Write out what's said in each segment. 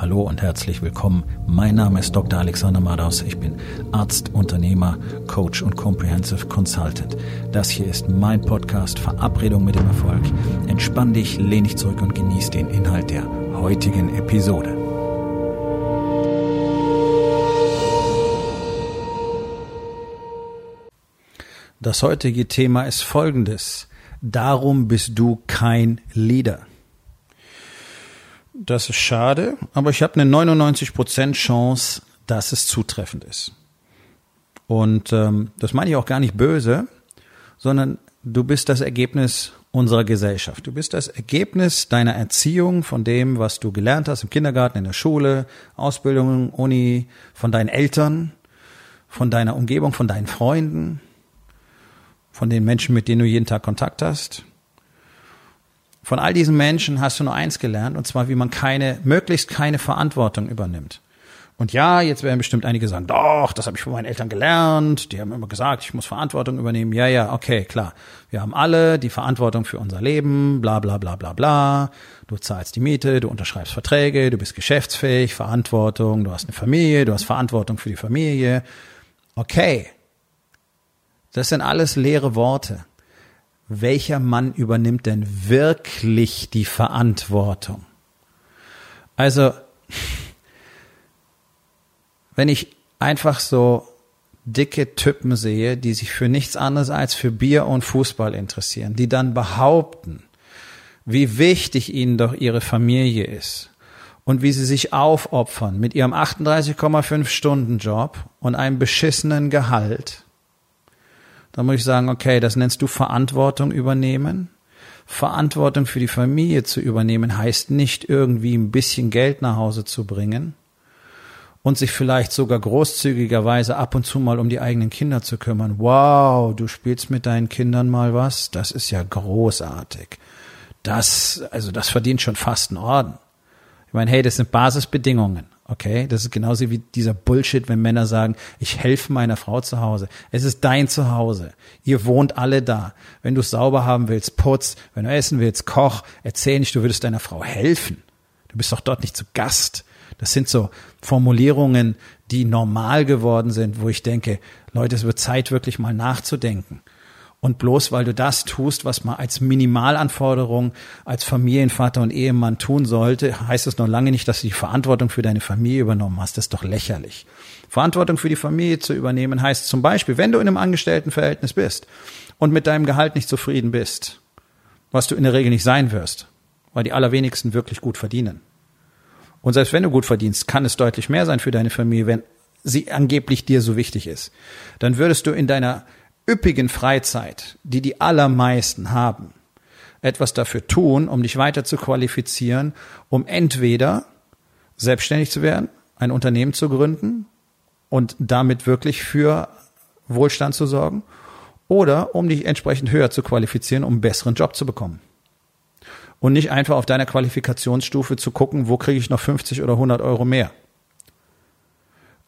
Hallo und herzlich willkommen. Mein Name ist Dr. Alexander Madaus. Ich bin Arzt, Unternehmer, Coach und Comprehensive Consultant. Das hier ist mein Podcast Verabredung mit dem Erfolg. Entspann dich, lehn dich zurück und genieß den Inhalt der heutigen Episode. Das heutige Thema ist folgendes. Darum bist du kein Leader. Das ist schade, aber ich habe eine 99% Chance, dass es zutreffend ist. Und ähm, das meine ich auch gar nicht böse, sondern du bist das Ergebnis unserer Gesellschaft. Du bist das Ergebnis deiner Erziehung, von dem, was du gelernt hast im Kindergarten, in der Schule, Ausbildung, Uni, von deinen Eltern, von deiner Umgebung, von deinen Freunden, von den Menschen, mit denen du jeden Tag Kontakt hast. Von all diesen Menschen hast du nur eins gelernt, und zwar, wie man keine, möglichst keine Verantwortung übernimmt. Und ja, jetzt werden bestimmt einige sagen, doch, das habe ich von meinen Eltern gelernt. Die haben immer gesagt, ich muss Verantwortung übernehmen. Ja, ja, okay, klar. Wir haben alle die Verantwortung für unser Leben, bla bla bla bla bla. Du zahlst die Miete, du unterschreibst Verträge, du bist geschäftsfähig, Verantwortung, du hast eine Familie, du hast Verantwortung für die Familie. Okay. Das sind alles leere Worte welcher Mann übernimmt denn wirklich die Verantwortung? Also, wenn ich einfach so dicke Typen sehe, die sich für nichts anderes als für Bier und Fußball interessieren, die dann behaupten, wie wichtig ihnen doch ihre Familie ist und wie sie sich aufopfern mit ihrem 38,5 Stunden Job und einem beschissenen Gehalt, dann muss ich sagen, okay, das nennst du Verantwortung übernehmen. Verantwortung für die Familie zu übernehmen heißt nicht irgendwie ein bisschen Geld nach Hause zu bringen und sich vielleicht sogar großzügigerweise ab und zu mal um die eigenen Kinder zu kümmern. Wow, du spielst mit deinen Kindern mal was? Das ist ja großartig. Das, also das verdient schon fast einen Orden. Ich meine, hey, das sind Basisbedingungen. Okay, das ist genauso wie dieser Bullshit, wenn Männer sagen, ich helfe meiner Frau zu Hause. Es ist dein Zuhause. Ihr wohnt alle da. Wenn du es sauber haben willst, putz. Wenn du essen willst, koch. Erzähl nicht, du würdest deiner Frau helfen. Du bist doch dort nicht zu Gast. Das sind so Formulierungen, die normal geworden sind, wo ich denke, Leute, es wird Zeit, wirklich mal nachzudenken. Und bloß weil du das tust, was man als Minimalanforderung als Familienvater und Ehemann tun sollte, heißt es noch lange nicht, dass du die Verantwortung für deine Familie übernommen hast. Das ist doch lächerlich. Verantwortung für die Familie zu übernehmen heißt zum Beispiel, wenn du in einem Angestelltenverhältnis bist und mit deinem Gehalt nicht zufrieden bist, was du in der Regel nicht sein wirst, weil die allerwenigsten wirklich gut verdienen. Und selbst wenn du gut verdienst, kann es deutlich mehr sein für deine Familie, wenn sie angeblich dir so wichtig ist. Dann würdest du in deiner üppigen Freizeit, die die allermeisten haben, etwas dafür tun, um dich weiter zu qualifizieren, um entweder selbstständig zu werden, ein Unternehmen zu gründen und damit wirklich für Wohlstand zu sorgen, oder um dich entsprechend höher zu qualifizieren, um einen besseren Job zu bekommen. Und nicht einfach auf deiner Qualifikationsstufe zu gucken, wo kriege ich noch 50 oder 100 Euro mehr.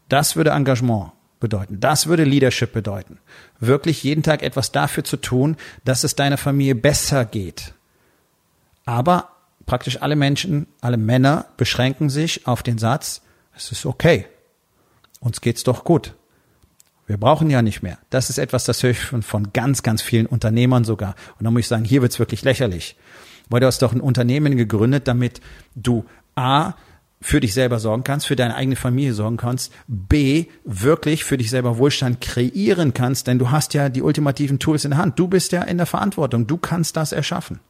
Das würde Engagement bedeuten. Das würde Leadership bedeuten. Wirklich jeden Tag etwas dafür zu tun, dass es deiner Familie besser geht. Aber praktisch alle Menschen, alle Männer beschränken sich auf den Satz, es ist okay. Uns geht's doch gut. Wir brauchen ja nicht mehr. Das ist etwas, das höre ich von, von ganz, ganz vielen Unternehmern sogar. Und dann muss ich sagen, hier wird's wirklich lächerlich. Weil du hast doch ein Unternehmen gegründet, damit du A, für dich selber sorgen kannst, für deine eigene Familie sorgen kannst, B, wirklich für dich selber Wohlstand kreieren kannst, denn du hast ja die ultimativen Tools in der Hand. Du bist ja in der Verantwortung. Du kannst das erschaffen.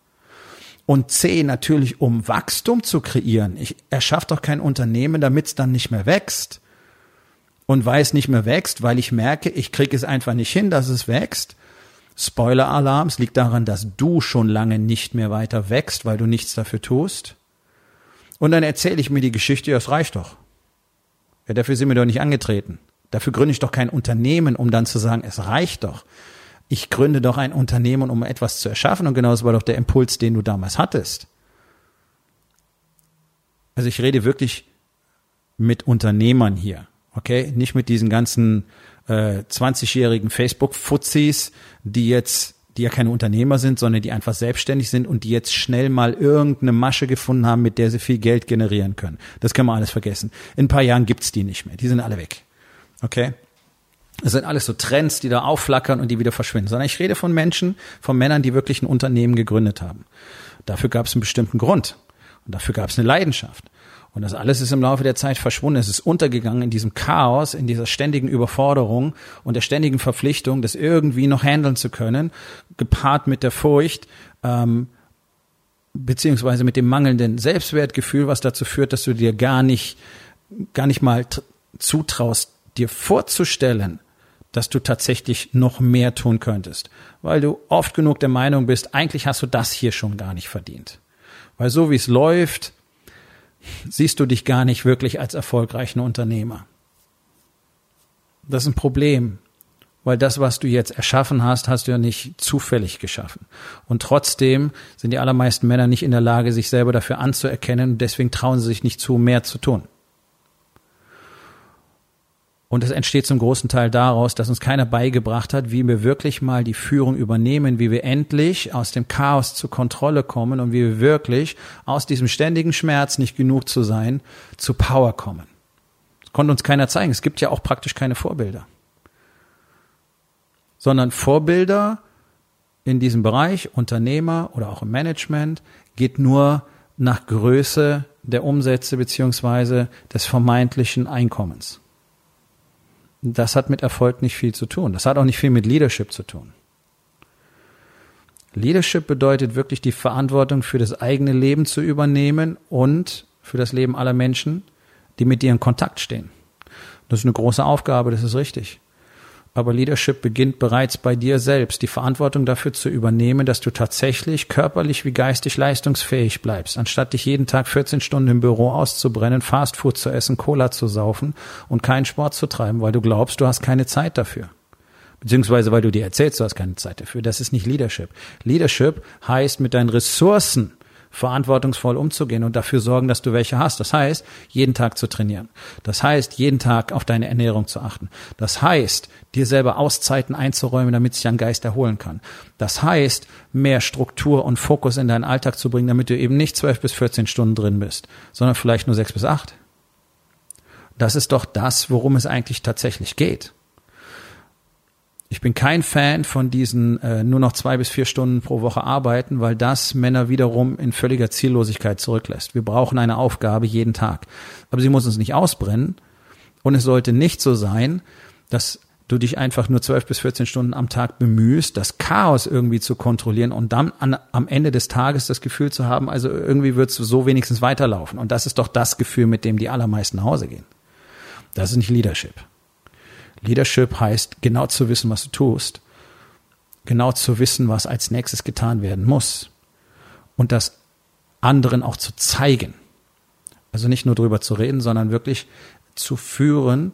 Und C, natürlich, um Wachstum zu kreieren. Ich erschaffe doch kein Unternehmen, damit es dann nicht mehr wächst. Und weil es nicht mehr wächst, weil ich merke, ich kriege es einfach nicht hin, dass es wächst. Spoiler-Alarms liegt daran, dass du schon lange nicht mehr weiter wächst, weil du nichts dafür tust. Und dann erzähle ich mir die Geschichte, das reicht doch. Ja, dafür sind wir doch nicht angetreten. Dafür gründe ich doch kein Unternehmen, um dann zu sagen, es reicht doch. Ich gründe doch ein Unternehmen, um etwas zu erschaffen. Und genau das war doch der Impuls, den du damals hattest. Also ich rede wirklich mit Unternehmern hier, okay? Nicht mit diesen ganzen äh, 20-jährigen Facebook-Fuzis, die jetzt die ja keine Unternehmer sind, sondern die einfach selbstständig sind und die jetzt schnell mal irgendeine Masche gefunden haben, mit der sie viel Geld generieren können. Das kann man alles vergessen. In ein paar Jahren gibt's die nicht mehr. Die sind alle weg. Okay? Das sind alles so Trends, die da aufflackern und die wieder verschwinden. Sondern ich rede von Menschen, von Männern, die wirklich ein Unternehmen gegründet haben. Dafür gab es einen bestimmten Grund. Und dafür gab es eine Leidenschaft. Und das alles ist im Laufe der Zeit verschwunden. Es ist untergegangen in diesem Chaos, in dieser ständigen Überforderung und der ständigen Verpflichtung, das irgendwie noch handeln zu können, gepaart mit der Furcht, ähm, beziehungsweise mit dem mangelnden Selbstwertgefühl, was dazu führt, dass du dir gar nicht, gar nicht mal zutraust, dir vorzustellen, dass du tatsächlich noch mehr tun könntest, weil du oft genug der Meinung bist, eigentlich hast du das hier schon gar nicht verdient. Weil so wie es läuft, siehst du dich gar nicht wirklich als erfolgreichen Unternehmer. Das ist ein Problem, weil das, was du jetzt erschaffen hast, hast du ja nicht zufällig geschaffen. Und trotzdem sind die allermeisten Männer nicht in der Lage, sich selber dafür anzuerkennen und deswegen trauen sie sich nicht zu, mehr zu tun. Und es entsteht zum großen Teil daraus, dass uns keiner beigebracht hat, wie wir wirklich mal die Führung übernehmen, wie wir endlich aus dem Chaos zur Kontrolle kommen und wie wir wirklich aus diesem ständigen Schmerz, nicht genug zu sein, zu Power kommen. Das konnte uns keiner zeigen. Es gibt ja auch praktisch keine Vorbilder. Sondern Vorbilder in diesem Bereich, Unternehmer oder auch im Management, geht nur nach Größe der Umsätze beziehungsweise des vermeintlichen Einkommens das hat mit Erfolg nicht viel zu tun. Das hat auch nicht viel mit Leadership zu tun. Leadership bedeutet wirklich die Verantwortung für das eigene Leben zu übernehmen und für das Leben aller Menschen, die mit dir in Kontakt stehen. Das ist eine große Aufgabe, das ist richtig. Aber Leadership beginnt bereits bei dir selbst, die Verantwortung dafür zu übernehmen, dass du tatsächlich körperlich wie geistig leistungsfähig bleibst, anstatt dich jeden Tag 14 Stunden im Büro auszubrennen, Fastfood zu essen, Cola zu saufen und keinen Sport zu treiben, weil du glaubst, du hast keine Zeit dafür. Beziehungsweise weil du dir erzählst, du hast keine Zeit dafür. Das ist nicht Leadership. Leadership heißt, mit deinen Ressourcen verantwortungsvoll umzugehen und dafür sorgen, dass du welche hast. Das heißt, jeden Tag zu trainieren. Das heißt, jeden Tag auf deine Ernährung zu achten. Das heißt, dir selber Auszeiten einzuräumen, damit sich dein Geist erholen kann. Das heißt, mehr Struktur und Fokus in deinen Alltag zu bringen, damit du eben nicht zwölf bis 14 Stunden drin bist, sondern vielleicht nur sechs bis acht. Das ist doch das, worum es eigentlich tatsächlich geht. Ich bin kein Fan von diesen äh, nur noch zwei bis vier Stunden pro Woche arbeiten, weil das Männer wiederum in völliger Ziellosigkeit zurücklässt. Wir brauchen eine Aufgabe jeden Tag. Aber sie muss uns nicht ausbrennen. Und es sollte nicht so sein, dass du dich einfach nur zwölf bis 14 Stunden am Tag bemühst, das Chaos irgendwie zu kontrollieren und dann an, am Ende des Tages das Gefühl zu haben, also irgendwie wird es so wenigstens weiterlaufen. Und das ist doch das Gefühl, mit dem die allermeisten nach Hause gehen. Das ist nicht Leadership. Leadership heißt, genau zu wissen, was du tust, genau zu wissen, was als nächstes getan werden muss und das anderen auch zu zeigen. Also nicht nur drüber zu reden, sondern wirklich zu führen,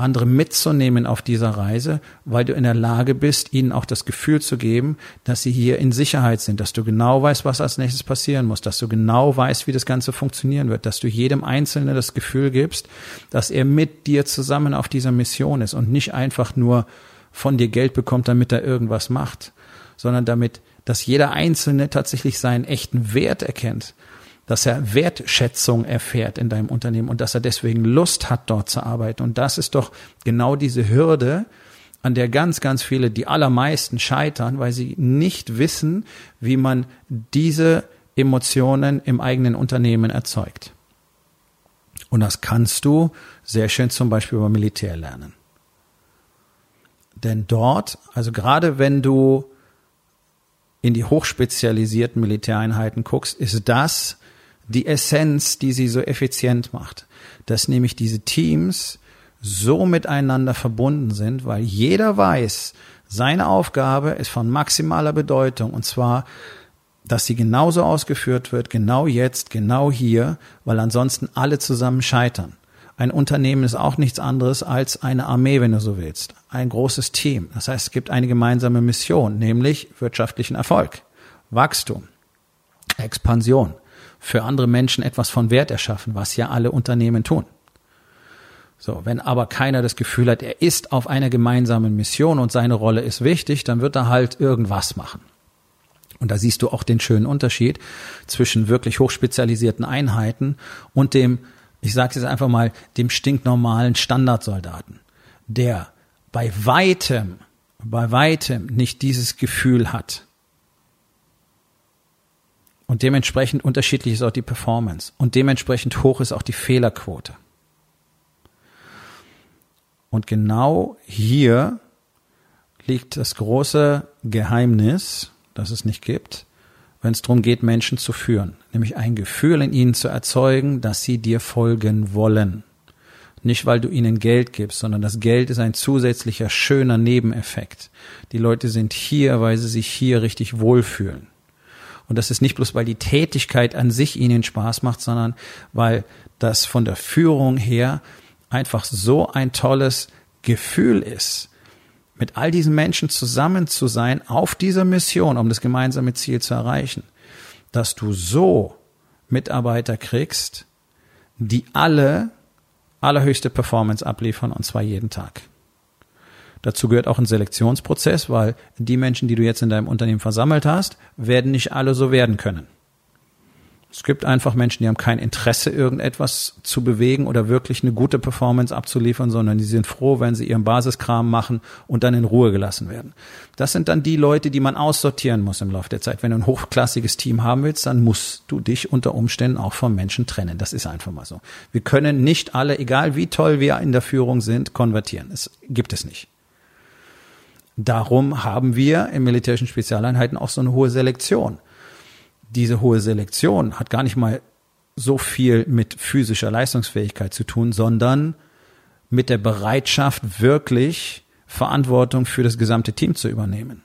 andere mitzunehmen auf dieser Reise, weil du in der Lage bist, ihnen auch das Gefühl zu geben, dass sie hier in Sicherheit sind, dass du genau weißt, was als nächstes passieren muss, dass du genau weißt, wie das Ganze funktionieren wird, dass du jedem Einzelnen das Gefühl gibst, dass er mit dir zusammen auf dieser Mission ist und nicht einfach nur von dir Geld bekommt, damit er irgendwas macht, sondern damit, dass jeder Einzelne tatsächlich seinen echten Wert erkennt dass er Wertschätzung erfährt in deinem Unternehmen und dass er deswegen Lust hat, dort zu arbeiten. Und das ist doch genau diese Hürde, an der ganz, ganz viele, die allermeisten scheitern, weil sie nicht wissen, wie man diese Emotionen im eigenen Unternehmen erzeugt. Und das kannst du sehr schön zum Beispiel beim Militär lernen. Denn dort, also gerade wenn du in die hochspezialisierten Militäreinheiten guckst, ist das die Essenz, die sie so effizient macht, dass nämlich diese Teams so miteinander verbunden sind, weil jeder weiß, seine Aufgabe ist von maximaler Bedeutung und zwar, dass sie genauso ausgeführt wird, genau jetzt, genau hier, weil ansonsten alle zusammen scheitern. Ein Unternehmen ist auch nichts anderes als eine Armee, wenn du so willst. Ein großes Team. Das heißt, es gibt eine gemeinsame Mission, nämlich wirtschaftlichen Erfolg, Wachstum, Expansion für andere Menschen etwas von Wert erschaffen, was ja alle Unternehmen tun. So, wenn aber keiner das Gefühl hat, er ist auf einer gemeinsamen Mission und seine Rolle ist wichtig, dann wird er halt irgendwas machen. Und da siehst du auch den schönen Unterschied zwischen wirklich hochspezialisierten Einheiten und dem, ich sage jetzt einfach mal, dem stinknormalen Standardsoldaten, der bei weitem, bei weitem nicht dieses Gefühl hat. Und dementsprechend unterschiedlich ist auch die Performance. Und dementsprechend hoch ist auch die Fehlerquote. Und genau hier liegt das große Geheimnis, das es nicht gibt, wenn es darum geht, Menschen zu führen. Nämlich ein Gefühl in ihnen zu erzeugen, dass sie dir folgen wollen. Nicht, weil du ihnen Geld gibst, sondern das Geld ist ein zusätzlicher schöner Nebeneffekt. Die Leute sind hier, weil sie sich hier richtig wohlfühlen. Und das ist nicht bloß, weil die Tätigkeit an sich ihnen Spaß macht, sondern weil das von der Führung her einfach so ein tolles Gefühl ist, mit all diesen Menschen zusammen zu sein auf dieser Mission, um das gemeinsame Ziel zu erreichen, dass du so Mitarbeiter kriegst, die alle allerhöchste Performance abliefern und zwar jeden Tag. Dazu gehört auch ein Selektionsprozess, weil die Menschen, die du jetzt in deinem Unternehmen versammelt hast, werden nicht alle so werden können. Es gibt einfach Menschen, die haben kein Interesse, irgendetwas zu bewegen oder wirklich eine gute Performance abzuliefern, sondern die sind froh, wenn sie ihren Basiskram machen und dann in Ruhe gelassen werden. Das sind dann die Leute, die man aussortieren muss im Laufe der Zeit. Wenn du ein hochklassiges Team haben willst, dann musst du dich unter Umständen auch von Menschen trennen. Das ist einfach mal so. Wir können nicht alle, egal wie toll wir in der Führung sind, konvertieren. Das gibt es nicht. Darum haben wir in militärischen Spezialeinheiten auch so eine hohe Selektion diese hohe Selektion hat gar nicht mal so viel mit physischer Leistungsfähigkeit zu tun, sondern mit der Bereitschaft, wirklich Verantwortung für das gesamte Team zu übernehmen.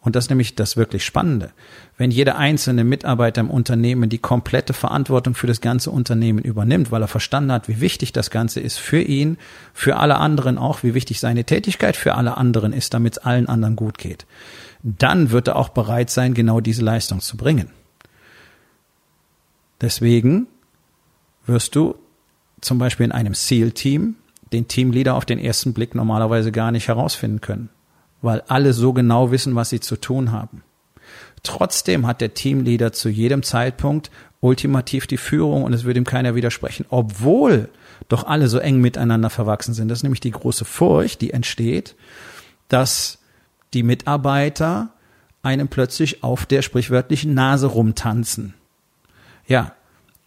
Und das ist nämlich das wirklich Spannende. Wenn jeder einzelne Mitarbeiter im Unternehmen die komplette Verantwortung für das ganze Unternehmen übernimmt, weil er verstanden hat, wie wichtig das Ganze ist für ihn, für alle anderen auch, wie wichtig seine Tätigkeit für alle anderen ist, damit es allen anderen gut geht, dann wird er auch bereit sein, genau diese Leistung zu bringen. Deswegen wirst du zum Beispiel in einem SEAL-Team den Teamleader auf den ersten Blick normalerweise gar nicht herausfinden können, weil alle so genau wissen, was sie zu tun haben. Trotzdem hat der Teamleader zu jedem Zeitpunkt ultimativ die Führung und es wird ihm keiner widersprechen, obwohl doch alle so eng miteinander verwachsen sind. Das ist nämlich die große Furcht, die entsteht, dass die Mitarbeiter einem plötzlich auf der sprichwörtlichen Nase rumtanzen. Ja,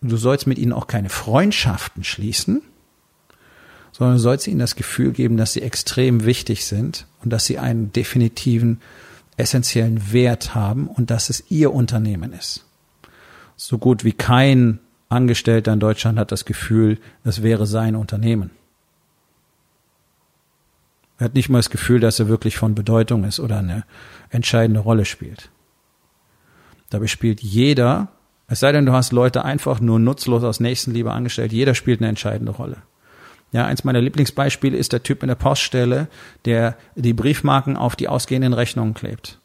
du sollst mit ihnen auch keine Freundschaften schließen, sondern du sollst ihnen das Gefühl geben, dass sie extrem wichtig sind und dass sie einen definitiven, essentiellen Wert haben und dass es ihr Unternehmen ist. So gut wie kein Angestellter in Deutschland hat das Gefühl, es wäre sein Unternehmen. Er hat nicht mal das Gefühl, dass er wirklich von Bedeutung ist oder eine entscheidende Rolle spielt. Dabei spielt jeder es sei denn, du hast Leute einfach nur nutzlos aus Nächstenliebe angestellt. Jeder spielt eine entscheidende Rolle. Ja, eins meiner Lieblingsbeispiele ist der Typ in der Poststelle, der die Briefmarken auf die ausgehenden Rechnungen klebt.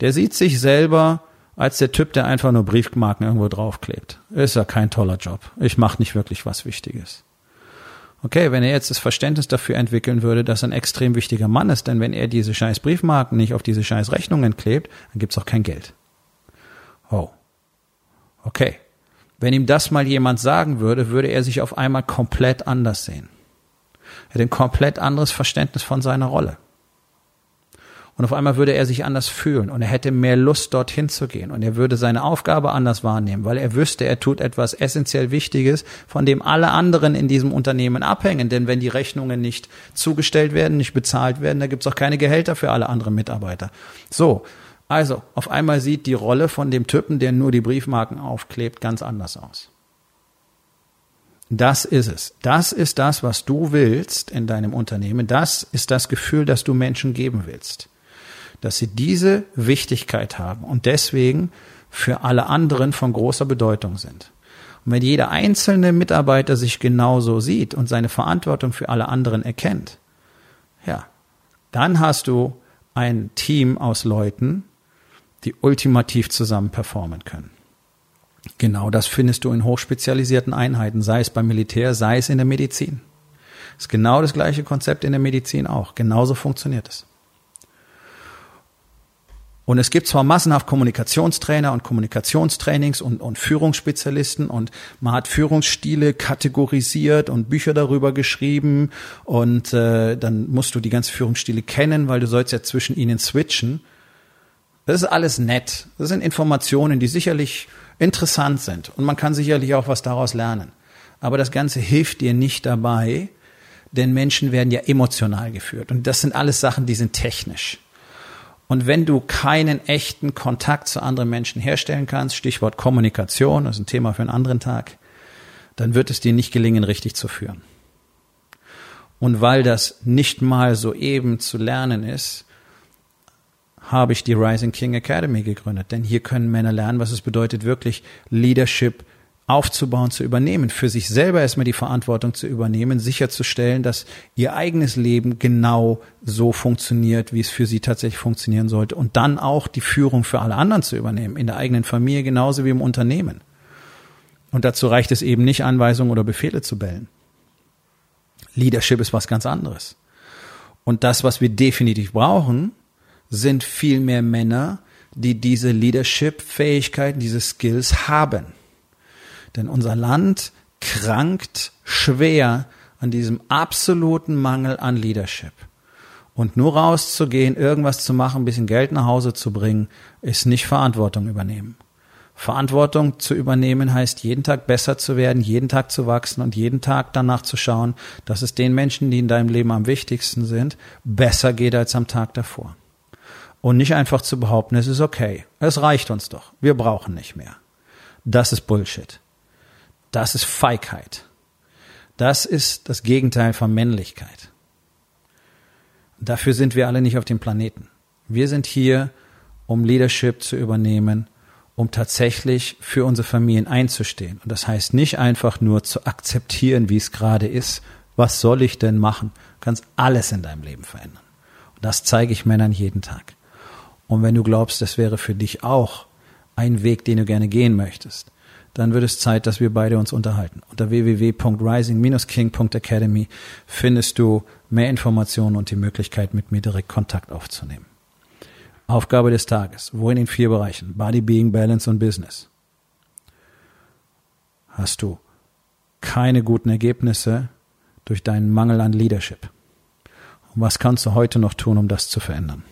Der sieht sich selber als der Typ, der einfach nur Briefmarken irgendwo draufklebt. Ist ja kein toller Job. Ich mache nicht wirklich was Wichtiges. Okay, wenn er jetzt das Verständnis dafür entwickeln würde, dass er ein extrem wichtiger Mann ist, denn wenn er diese scheiß Briefmarken nicht auf diese scheiß Rechnungen klebt, dann gibt's auch kein Geld. Oh. Okay. Wenn ihm das mal jemand sagen würde, würde er sich auf einmal komplett anders sehen. Er hätte ein komplett anderes Verständnis von seiner Rolle. Und auf einmal würde er sich anders fühlen und er hätte mehr Lust, dorthin zu gehen und er würde seine Aufgabe anders wahrnehmen, weil er wüsste, er tut etwas essentiell Wichtiges, von dem alle anderen in diesem Unternehmen abhängen. Denn wenn die Rechnungen nicht zugestellt werden, nicht bezahlt werden, da gibt es auch keine Gehälter für alle anderen Mitarbeiter. So, also, auf einmal sieht die Rolle von dem Typen, der nur die Briefmarken aufklebt, ganz anders aus. Das ist es. Das ist das, was du willst in deinem Unternehmen. Das ist das Gefühl, das du Menschen geben willst. Dass sie diese Wichtigkeit haben und deswegen für alle anderen von großer Bedeutung sind. Und wenn jeder einzelne Mitarbeiter sich genauso sieht und seine Verantwortung für alle anderen erkennt, ja, dann hast du ein Team aus Leuten, die ultimativ zusammen performen können. Genau das findest du in hochspezialisierten Einheiten, sei es beim Militär, sei es in der Medizin. Ist genau das gleiche Konzept in der Medizin auch. Genauso funktioniert es. Und es gibt zwar massenhaft Kommunikationstrainer und Kommunikationstrainings und, und Führungsspezialisten und man hat Führungsstile kategorisiert und Bücher darüber geschrieben und äh, dann musst du die ganzen Führungsstile kennen, weil du sollst ja zwischen ihnen switchen. Das ist alles nett. Das sind Informationen, die sicherlich interessant sind und man kann sicherlich auch was daraus lernen. Aber das Ganze hilft dir nicht dabei, denn Menschen werden ja emotional geführt und das sind alles Sachen, die sind technisch. Und wenn du keinen echten Kontakt zu anderen Menschen herstellen kannst, Stichwort Kommunikation, das ist ein Thema für einen anderen Tag, dann wird es dir nicht gelingen, richtig zu führen. Und weil das nicht mal so eben zu lernen ist, habe ich die Rising King Academy gegründet. Denn hier können Männer lernen, was es bedeutet, wirklich Leadership aufzubauen, zu übernehmen, für sich selber erstmal die Verantwortung zu übernehmen, sicherzustellen, dass ihr eigenes Leben genau so funktioniert, wie es für sie tatsächlich funktionieren sollte und dann auch die Führung für alle anderen zu übernehmen, in der eigenen Familie genauso wie im Unternehmen. Und dazu reicht es eben nicht, Anweisungen oder Befehle zu bellen. Leadership ist was ganz anderes. Und das, was wir definitiv brauchen, sind viel mehr Männer, die diese Leadership-Fähigkeiten, diese Skills haben. Denn unser Land krankt schwer an diesem absoluten Mangel an Leadership. Und nur rauszugehen, irgendwas zu machen, ein bisschen Geld nach Hause zu bringen, ist nicht Verantwortung übernehmen. Verantwortung zu übernehmen heißt, jeden Tag besser zu werden, jeden Tag zu wachsen und jeden Tag danach zu schauen, dass es den Menschen, die in deinem Leben am wichtigsten sind, besser geht als am Tag davor. Und nicht einfach zu behaupten, es ist okay, es reicht uns doch, wir brauchen nicht mehr. Das ist Bullshit. Das ist Feigheit. Das ist das Gegenteil von Männlichkeit. Dafür sind wir alle nicht auf dem Planeten. Wir sind hier, um Leadership zu übernehmen, um tatsächlich für unsere Familien einzustehen. Und das heißt nicht einfach nur zu akzeptieren, wie es gerade ist. Was soll ich denn machen? Du kannst alles in deinem Leben verändern. Und das zeige ich Männern jeden Tag. Und wenn du glaubst, das wäre für dich auch ein Weg, den du gerne gehen möchtest, dann wird es Zeit, dass wir beide uns unterhalten. Unter www.rising-king.academy findest du mehr Informationen und die Möglichkeit, mit mir direkt Kontakt aufzunehmen. Aufgabe des Tages. Wo in den vier Bereichen? Body, Being, Balance und Business. Hast du keine guten Ergebnisse durch deinen Mangel an Leadership? Und was kannst du heute noch tun, um das zu verändern?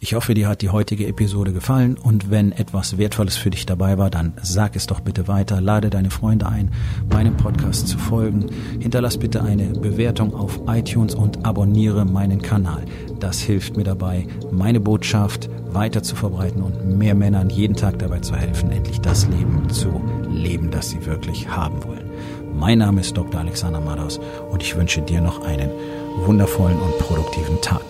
Ich hoffe, dir hat die heutige Episode gefallen und wenn etwas Wertvolles für dich dabei war, dann sag es doch bitte weiter, lade deine Freunde ein, meinem Podcast zu folgen, hinterlass bitte eine Bewertung auf iTunes und abonniere meinen Kanal. Das hilft mir dabei, meine Botschaft weiter zu verbreiten und mehr Männern jeden Tag dabei zu helfen, endlich das Leben zu leben, das sie wirklich haben wollen. Mein Name ist Dr. Alexander Madaus und ich wünsche dir noch einen wundervollen und produktiven Tag.